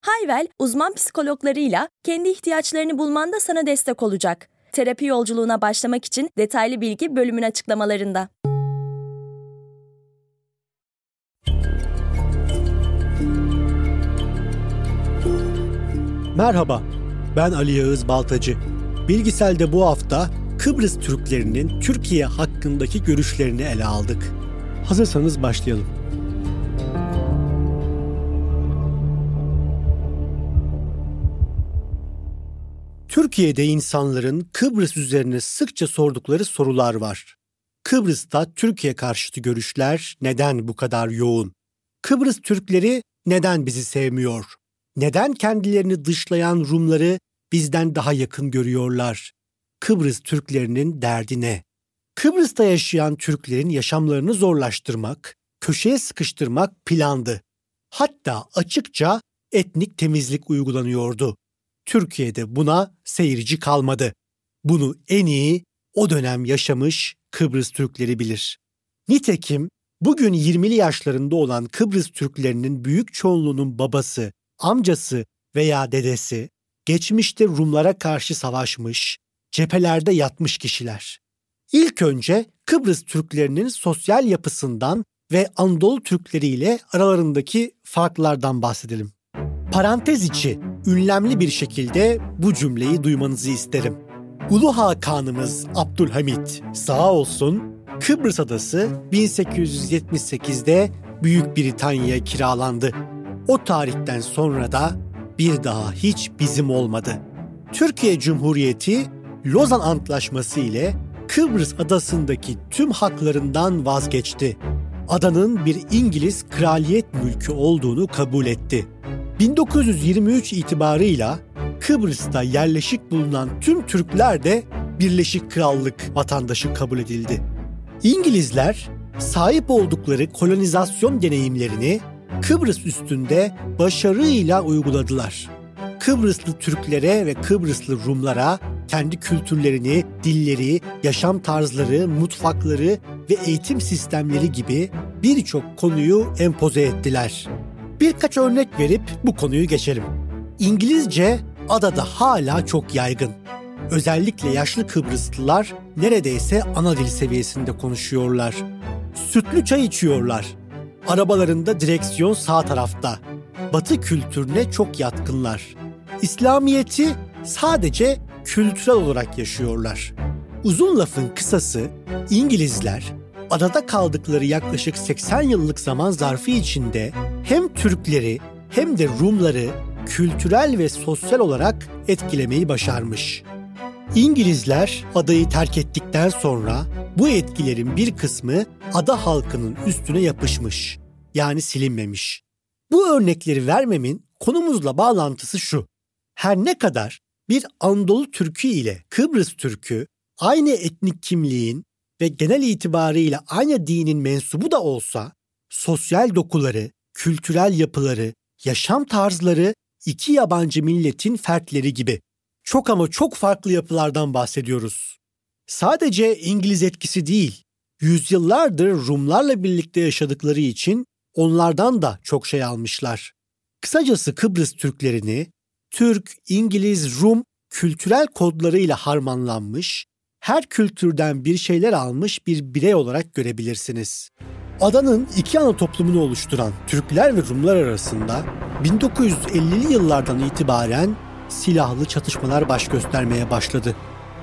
Hayvel, uzman psikologlarıyla kendi ihtiyaçlarını bulmanda sana destek olacak. Terapi yolculuğuna başlamak için detaylı bilgi bölümün açıklamalarında. Merhaba, ben Ali Yağız Baltacı. Bilgisel'de bu hafta Kıbrıs Türklerinin Türkiye hakkındaki görüşlerini ele aldık. Hazırsanız başlayalım. Türkiye'de insanların Kıbrıs üzerine sıkça sordukları sorular var. Kıbrıs'ta Türkiye karşıtı görüşler neden bu kadar yoğun? Kıbrıs Türkleri neden bizi sevmiyor? Neden kendilerini dışlayan Rumları bizden daha yakın görüyorlar? Kıbrıs Türklerinin derdi ne? Kıbrıs'ta yaşayan Türklerin yaşamlarını zorlaştırmak, köşeye sıkıştırmak plandı. Hatta açıkça etnik temizlik uygulanıyordu. Türkiye'de buna seyirci kalmadı. Bunu en iyi o dönem yaşamış Kıbrıs Türkleri bilir. Nitekim bugün 20'li yaşlarında olan Kıbrıs Türklerinin büyük çoğunluğunun babası, amcası veya dedesi geçmişte Rumlara karşı savaşmış, cephelerde yatmış kişiler. İlk önce Kıbrıs Türklerinin sosyal yapısından ve Anadolu Türkleri ile aralarındaki farklardan bahsedelim. Parantez içi ünlemli bir şekilde bu cümleyi duymanızı isterim. Ulu Hakanımız Abdülhamit sağ olsun Kıbrıs adası 1878'de Büyük Britanya'ya kiralandı. O tarihten sonra da bir daha hiç bizim olmadı. Türkiye Cumhuriyeti Lozan Antlaşması ile Kıbrıs adasındaki tüm haklarından vazgeçti. Adanın bir İngiliz kraliyet mülkü olduğunu kabul etti. 1923 itibarıyla Kıbrıs'ta yerleşik bulunan tüm Türkler de Birleşik Krallık vatandaşı kabul edildi. İngilizler sahip oldukları kolonizasyon deneyimlerini Kıbrıs üstünde başarıyla uyguladılar. Kıbrıslı Türklere ve Kıbrıslı Rumlara kendi kültürlerini, dilleri, yaşam tarzları, mutfakları ve eğitim sistemleri gibi birçok konuyu empoze ettiler. Birkaç örnek verip bu konuyu geçelim. İngilizce adada hala çok yaygın. Özellikle yaşlı Kıbrıslılar neredeyse ana dil seviyesinde konuşuyorlar. Sütlü çay içiyorlar. Arabalarında direksiyon sağ tarafta. Batı kültürüne çok yatkınlar. İslamiyeti sadece kültürel olarak yaşıyorlar. Uzun lafın kısası İngilizler adada kaldıkları yaklaşık 80 yıllık zaman zarfı içinde hem Türkleri hem de Rumları kültürel ve sosyal olarak etkilemeyi başarmış. İngilizler adayı terk ettikten sonra bu etkilerin bir kısmı ada halkının üstüne yapışmış. Yani silinmemiş. Bu örnekleri vermemin konumuzla bağlantısı şu. Her ne kadar bir Anadolu Türkü ile Kıbrıs Türkü aynı etnik kimliğin ve genel itibarıyla aynı dinin mensubu da olsa sosyal dokuları, kültürel yapıları, yaşam tarzları iki yabancı milletin fertleri gibi. Çok ama çok farklı yapılardan bahsediyoruz. Sadece İngiliz etkisi değil, yüzyıllardır Rumlarla birlikte yaşadıkları için onlardan da çok şey almışlar. Kısacası Kıbrıs Türklerini Türk, İngiliz, Rum kültürel kodlarıyla harmanlanmış, her kültürden bir şeyler almış bir birey olarak görebilirsiniz. Adanın iki ana toplumunu oluşturan Türkler ve Rumlar arasında 1950'li yıllardan itibaren silahlı çatışmalar baş göstermeye başladı.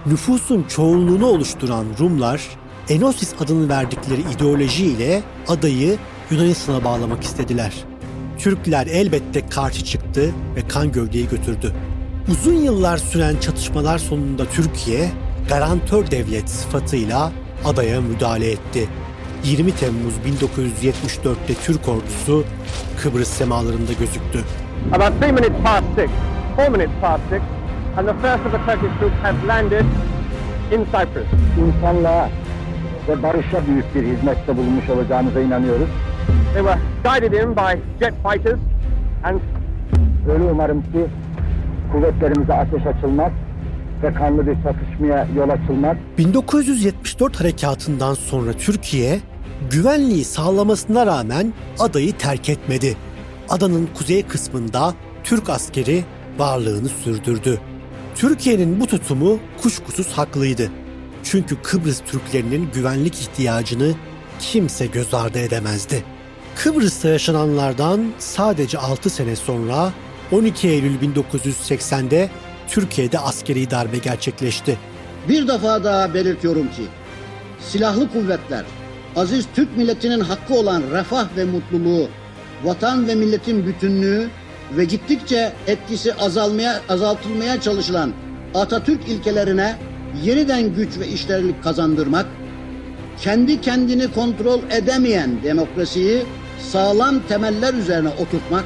Nüfusun çoğunluğunu oluşturan Rumlar, Enosis adını verdikleri ideoloji ile adayı Yunanistan'a bağlamak istediler. Türkler elbette karşı çıktı ve kan gövdeyi götürdü. Uzun yıllar süren çatışmalar sonunda Türkiye, garantör devlet sıfatıyla adaya müdahale etti. 20 Temmuz 1974'te Türk ordusu Kıbrıs semalarında gözüktü. About three minutes past six, four minutes past six, and the first of the Turkish troops have landed in Cyprus. İnsanlığa ve barışa büyük bir hizmette bulunmuş olacağınıza inanıyoruz. They were guided in by jet fighters and Öyle umarım ki kuvvetlerimize ateş açılmaz ve kanlı bir çatışmaya yol açılmaz. 1974 harekatından sonra Türkiye güvenliği sağlamasına rağmen adayı terk etmedi. Adanın kuzey kısmında Türk askeri varlığını sürdürdü. Türkiye'nin bu tutumu kuşkusuz haklıydı. Çünkü Kıbrıs Türklerinin güvenlik ihtiyacını kimse göz ardı edemezdi. Kıbrıs'ta yaşananlardan sadece 6 sene sonra 12 Eylül 1980'de Türkiye'de askeri darbe gerçekleşti. Bir defa daha belirtiyorum ki silahlı kuvvetler aziz Türk milletinin hakkı olan refah ve mutluluğu, vatan ve milletin bütünlüğü ve gittikçe etkisi azalmaya azaltılmaya çalışılan Atatürk ilkelerine yeniden güç ve işlerlik kazandırmak, kendi kendini kontrol edemeyen demokrasiyi sağlam temeller üzerine oturtmak,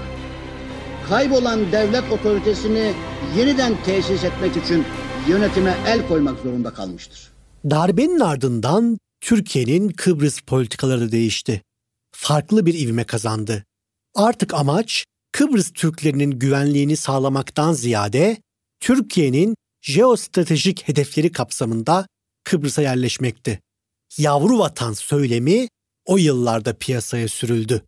kaybolan devlet otoritesini yeniden tesis etmek için yönetime el koymak zorunda kalmıştır. Darbenin ardından Türkiye'nin Kıbrıs politikaları değişti. Farklı bir ivme kazandı. Artık amaç Kıbrıs Türklerinin güvenliğini sağlamaktan ziyade Türkiye'nin jeostratejik hedefleri kapsamında Kıbrıs'a yerleşmekti. Yavru vatan söylemi o yıllarda piyasaya sürüldü.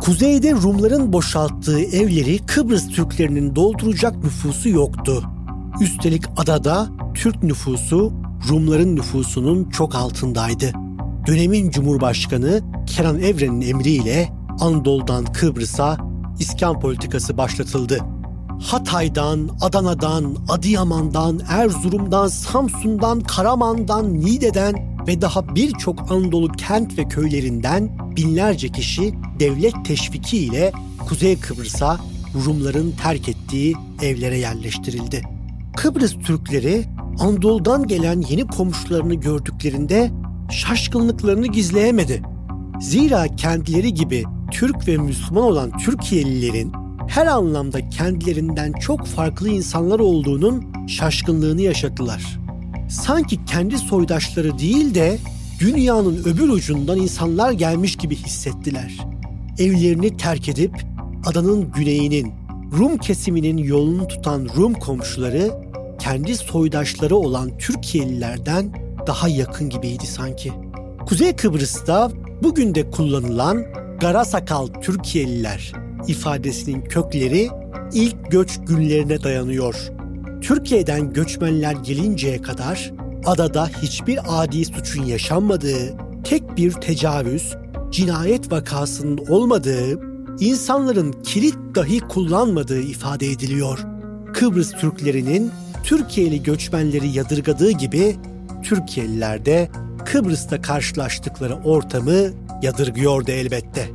Kuzeyde Rumların boşalttığı evleri Kıbrıs Türklerinin dolduracak nüfusu yoktu. Üstelik adada Türk nüfusu Rumların nüfusunun çok altındaydı. Dönemin Cumhurbaşkanı Kenan Evren'in emriyle Anadolu'dan Kıbrıs'a iskan politikası başlatıldı. Hatay'dan, Adana'dan, Adıyaman'dan, Erzurum'dan, Samsun'dan, Karaman'dan, Niğde'den ve daha birçok Anadolu kent ve köylerinden binlerce kişi devlet teşviki ile Kuzey Kıbrıs'a Rumların terk ettiği evlere yerleştirildi. Kıbrıs Türkleri Anadolu'dan gelen yeni komşularını gördüklerinde şaşkınlıklarını gizleyemedi. Zira kendileri gibi Türk ve Müslüman olan Türkiye'lilerin her anlamda kendilerinden çok farklı insanlar olduğunun şaşkınlığını yaşadılar. Sanki kendi soydaşları değil de dünyanın öbür ucundan insanlar gelmiş gibi hissettiler. Evlerini terk edip adanın güneyinin, Rum kesiminin yolunu tutan Rum komşuları kendi soydaşları olan Türkiye'lilerden daha yakın gibiydi sanki. Kuzey Kıbrıs'ta bugün de kullanılan Garasakal Türkiye'liler ifadesinin kökleri ilk göç günlerine dayanıyor. Türkiye'den göçmenler gelinceye kadar adada hiçbir adi suçun yaşanmadığı, tek bir tecavüz, cinayet vakasının olmadığı, insanların kilit dahi kullanmadığı ifade ediliyor. Kıbrıs Türklerinin Türkiye'li göçmenleri yadırgadığı gibi Türkiye'liler de Kıbrıs'ta karşılaştıkları ortamı yadırgıyordu elbette.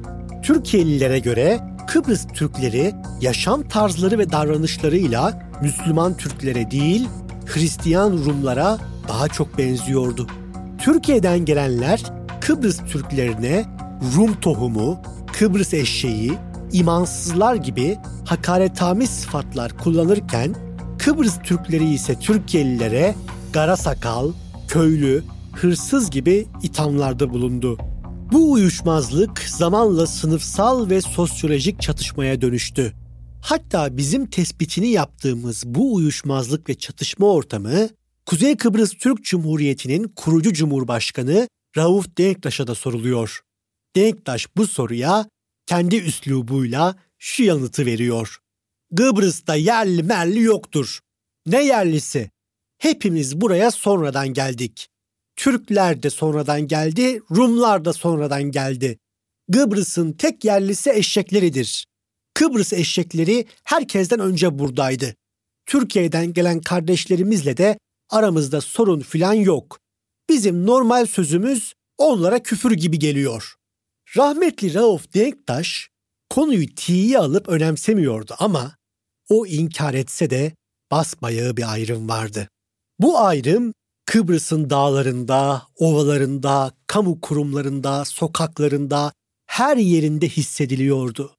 Türkiye'lilere göre Kıbrıs Türkleri yaşam tarzları ve davranışlarıyla Müslüman Türklere değil, Hristiyan Rumlara daha çok benziyordu. Türkiye'den gelenler Kıbrıs Türklerine Rum tohumu, Kıbrıs eşeği, imansızlar gibi hakaretamiz sıfatlar kullanırken Kıbrıs Türkleri ise Türkiye'lilere gara sakal, köylü, hırsız gibi ithamlarda bulundu. Bu uyuşmazlık zamanla sınıfsal ve sosyolojik çatışmaya dönüştü. Hatta bizim tespitini yaptığımız bu uyuşmazlık ve çatışma ortamı Kuzey Kıbrıs Türk Cumhuriyeti'nin kurucu cumhurbaşkanı Rauf Denktaş'a da soruluyor. Denktaş bu soruya kendi üslubuyla şu yanıtı veriyor. Kıbrıs'ta yerli merli yoktur. Ne yerlisi? Hepimiz buraya sonradan geldik. Türkler de sonradan geldi, Rumlar da sonradan geldi. Kıbrıs'ın tek yerlisi eşekleridir. Kıbrıs eşekleri herkesten önce buradaydı. Türkiye'den gelen kardeşlerimizle de aramızda sorun filan yok. Bizim normal sözümüz onlara küfür gibi geliyor. Rahmetli Rauf Denktaş konuyu tiye alıp önemsemiyordu ama o inkar etse de basbayağı bir ayrım vardı. Bu ayrım Kıbrıs'ın dağlarında, ovalarında, kamu kurumlarında, sokaklarında, her yerinde hissediliyordu.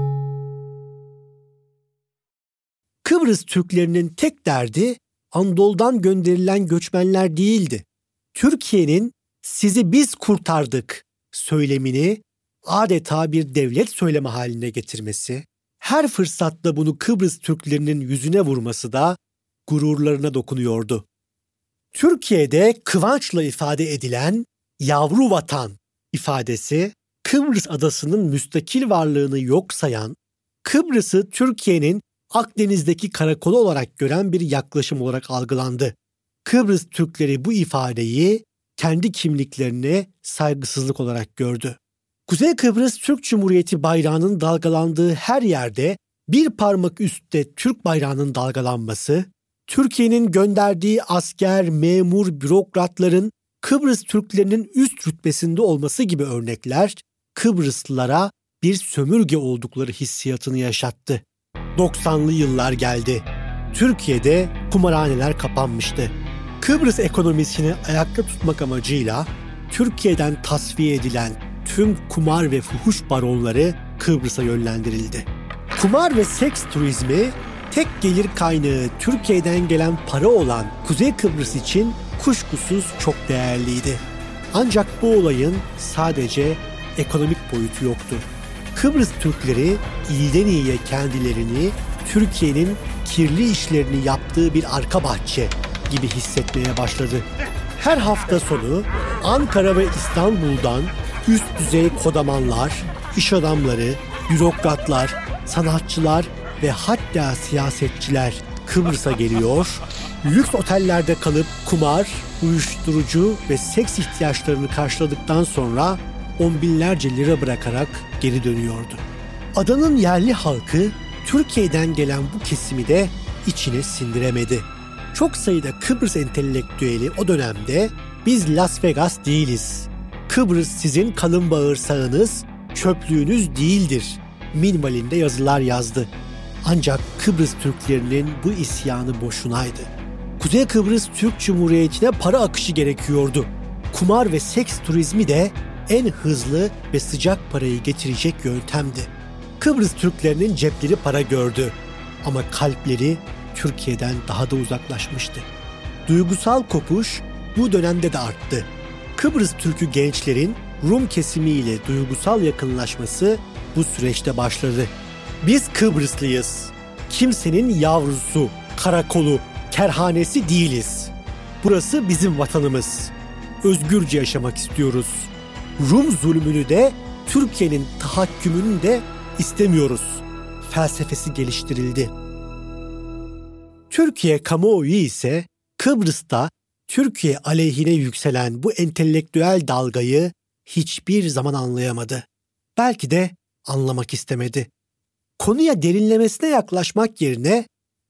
Kıbrıs Türklerinin tek derdi Anadolu'dan gönderilen göçmenler değildi. Türkiye'nin sizi biz kurtardık söylemini adeta bir devlet söylemi haline getirmesi, her fırsatta bunu Kıbrıs Türklerinin yüzüne vurması da gururlarına dokunuyordu. Türkiye'de kıvançla ifade edilen yavru vatan ifadesi Kıbrıs adasının müstakil varlığını yok sayan, Kıbrıs'ı Türkiye'nin Akdeniz'deki karakolu olarak gören bir yaklaşım olarak algılandı. Kıbrıs Türkleri bu ifadeyi kendi kimliklerine saygısızlık olarak gördü. Kuzey Kıbrıs Türk Cumhuriyeti bayrağının dalgalandığı her yerde bir parmak üstte Türk bayrağının dalgalanması, Türkiye'nin gönderdiği asker, memur, bürokratların Kıbrıs Türklerinin üst rütbesinde olması gibi örnekler Kıbrıslılara bir sömürge oldukları hissiyatını yaşattı. 90'lı yıllar geldi. Türkiye'de kumarhaneler kapanmıştı. Kıbrıs ekonomisini ayakta tutmak amacıyla Türkiye'den tasfiye edilen tüm kumar ve fuhuş baronları Kıbrıs'a yönlendirildi. Kumar ve seks turizmi tek gelir kaynağı Türkiye'den gelen para olan Kuzey Kıbrıs için kuşkusuz çok değerliydi. Ancak bu olayın sadece ekonomik boyutu yoktu. Kıbrıs Türkleri iyiden iyiye kendilerini Türkiye'nin kirli işlerini yaptığı bir arka bahçe gibi hissetmeye başladı. Her hafta sonu Ankara ve İstanbul'dan üst düzey kodamanlar, iş adamları, bürokratlar, sanatçılar ve hatta siyasetçiler Kıbrıs'a geliyor, lüks otellerde kalıp kumar, uyuşturucu ve seks ihtiyaçlarını karşıladıktan sonra on binlerce lira bırakarak geri dönüyordu. Adanın yerli halkı Türkiye'den gelen bu kesimi de içine sindiremedi. Çok sayıda Kıbrıs entelektüeli o dönemde biz Las Vegas değiliz. Kıbrıs sizin kalın bağırsağınız, çöplüğünüz değildir. Minvalinde yazılar yazdı. Ancak Kıbrıs Türklerinin bu isyanı boşunaydı. Kuzey Kıbrıs Türk Cumhuriyeti'ne para akışı gerekiyordu. Kumar ve seks turizmi de en hızlı ve sıcak parayı getirecek yöntemdi. Kıbrıs Türklerinin cepleri para gördü ama kalpleri Türkiye'den daha da uzaklaşmıştı. Duygusal kopuş bu dönemde de arttı. Kıbrıs Türk'ü gençlerin Rum kesimiyle duygusal yakınlaşması bu süreçte başladı. Biz Kıbrıslıyız. Kimsenin yavrusu, karakolu, kerhanesi değiliz. Burası bizim vatanımız. Özgürce yaşamak istiyoruz. Rum zulmünü de Türkiye'nin tahakkümünü de istemiyoruz. Felsefesi geliştirildi. Türkiye kamuoyu ise Kıbrıs'ta Türkiye aleyhine yükselen bu entelektüel dalgayı hiçbir zaman anlayamadı. Belki de anlamak istemedi. Konuya derinlemesine yaklaşmak yerine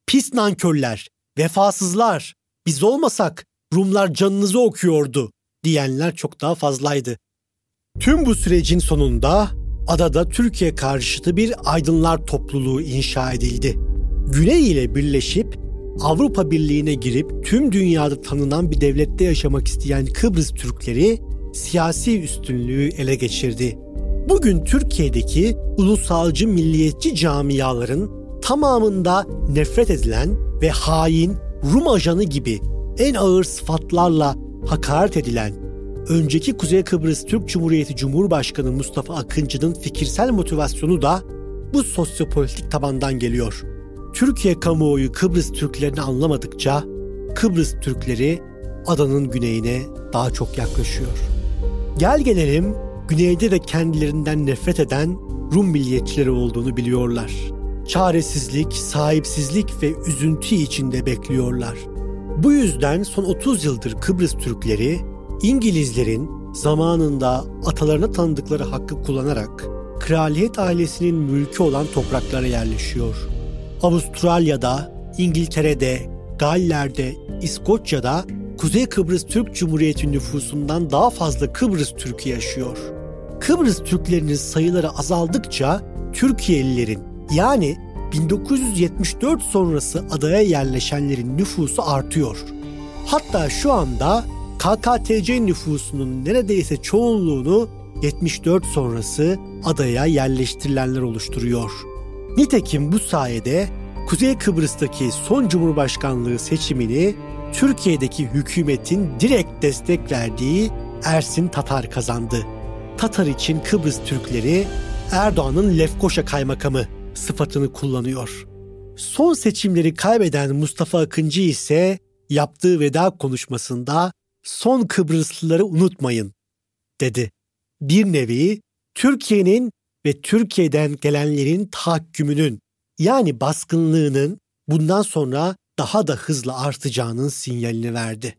pis nankörler, vefasızlar, biz olmasak Rumlar canınızı okuyordu diyenler çok daha fazlaydı. Tüm bu sürecin sonunda adada Türkiye karşıtı bir aydınlar topluluğu inşa edildi. Güney ile birleşip Avrupa Birliği'ne girip tüm dünyada tanınan bir devlette yaşamak isteyen Kıbrıs Türkleri siyasi üstünlüğü ele geçirdi. Bugün Türkiye'deki ulusalcı milliyetçi camiaların tamamında nefret edilen ve hain Rum ajanı gibi en ağır sıfatlarla hakaret edilen önceki Kuzey Kıbrıs Türk Cumhuriyeti Cumhurbaşkanı Mustafa Akıncı'nın fikirsel motivasyonu da bu sosyopolitik tabandan geliyor. Türkiye kamuoyu Kıbrıs Türklerini anlamadıkça Kıbrıs Türkleri adanın güneyine daha çok yaklaşıyor. Gel gelelim güneyde de kendilerinden nefret eden Rum milliyetçileri olduğunu biliyorlar. Çaresizlik, sahipsizlik ve üzüntü içinde bekliyorlar. Bu yüzden son 30 yıldır Kıbrıs Türkleri İngilizlerin zamanında atalarına tanıdıkları hakkı kullanarak kraliyet ailesinin mülkü olan topraklara yerleşiyor. Avustralya'da, İngiltere'de, Galler'de, İskoçya'da Kuzey Kıbrıs Türk Cumhuriyeti nüfusundan daha fazla Kıbrıs Türk'ü yaşıyor. Kıbrıs Türklerinin sayıları azaldıkça Türkiye'lilerin yani 1974 sonrası adaya yerleşenlerin nüfusu artıyor. Hatta şu anda KKTC nüfusunun neredeyse çoğunluğunu 74 sonrası adaya yerleştirilenler oluşturuyor. Nitekim bu sayede Kuzey Kıbrıs'taki son Cumhurbaşkanlığı seçimini Türkiye'deki hükümetin direkt destek verdiği Ersin Tatar kazandı. Tatar için Kıbrıs Türkleri Erdoğan'ın Lefkoşa kaymakamı sıfatını kullanıyor. Son seçimleri kaybeden Mustafa Akıncı ise yaptığı veda konuşmasında son Kıbrıslıları unutmayın dedi. Bir nevi Türkiye'nin ve Türkiye'den gelenlerin tahakkümünün yani baskınlığının bundan sonra daha da hızlı artacağının sinyalini verdi.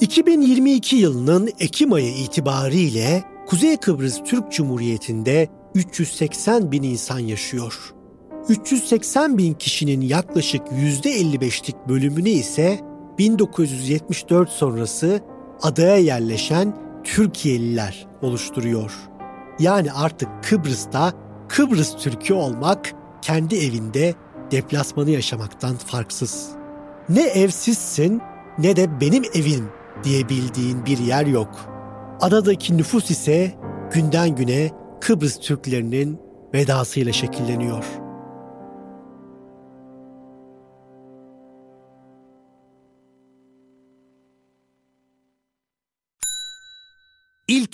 2022 yılının Ekim ayı itibariyle Kuzey Kıbrıs Türk Cumhuriyeti'nde 380 bin insan yaşıyor. 380 bin kişinin yaklaşık %55'lik bölümünü ise 1974 sonrası adaya yerleşen Türkiye'liler oluşturuyor. Yani artık Kıbrıs'ta Kıbrıs Türk'ü olmak kendi evinde deplasmanı yaşamaktan farksız. Ne evsizsin ne de benim evim diyebildiğin bir yer yok. Adadaki nüfus ise günden güne Kıbrıs Türklerinin vedasıyla şekilleniyor.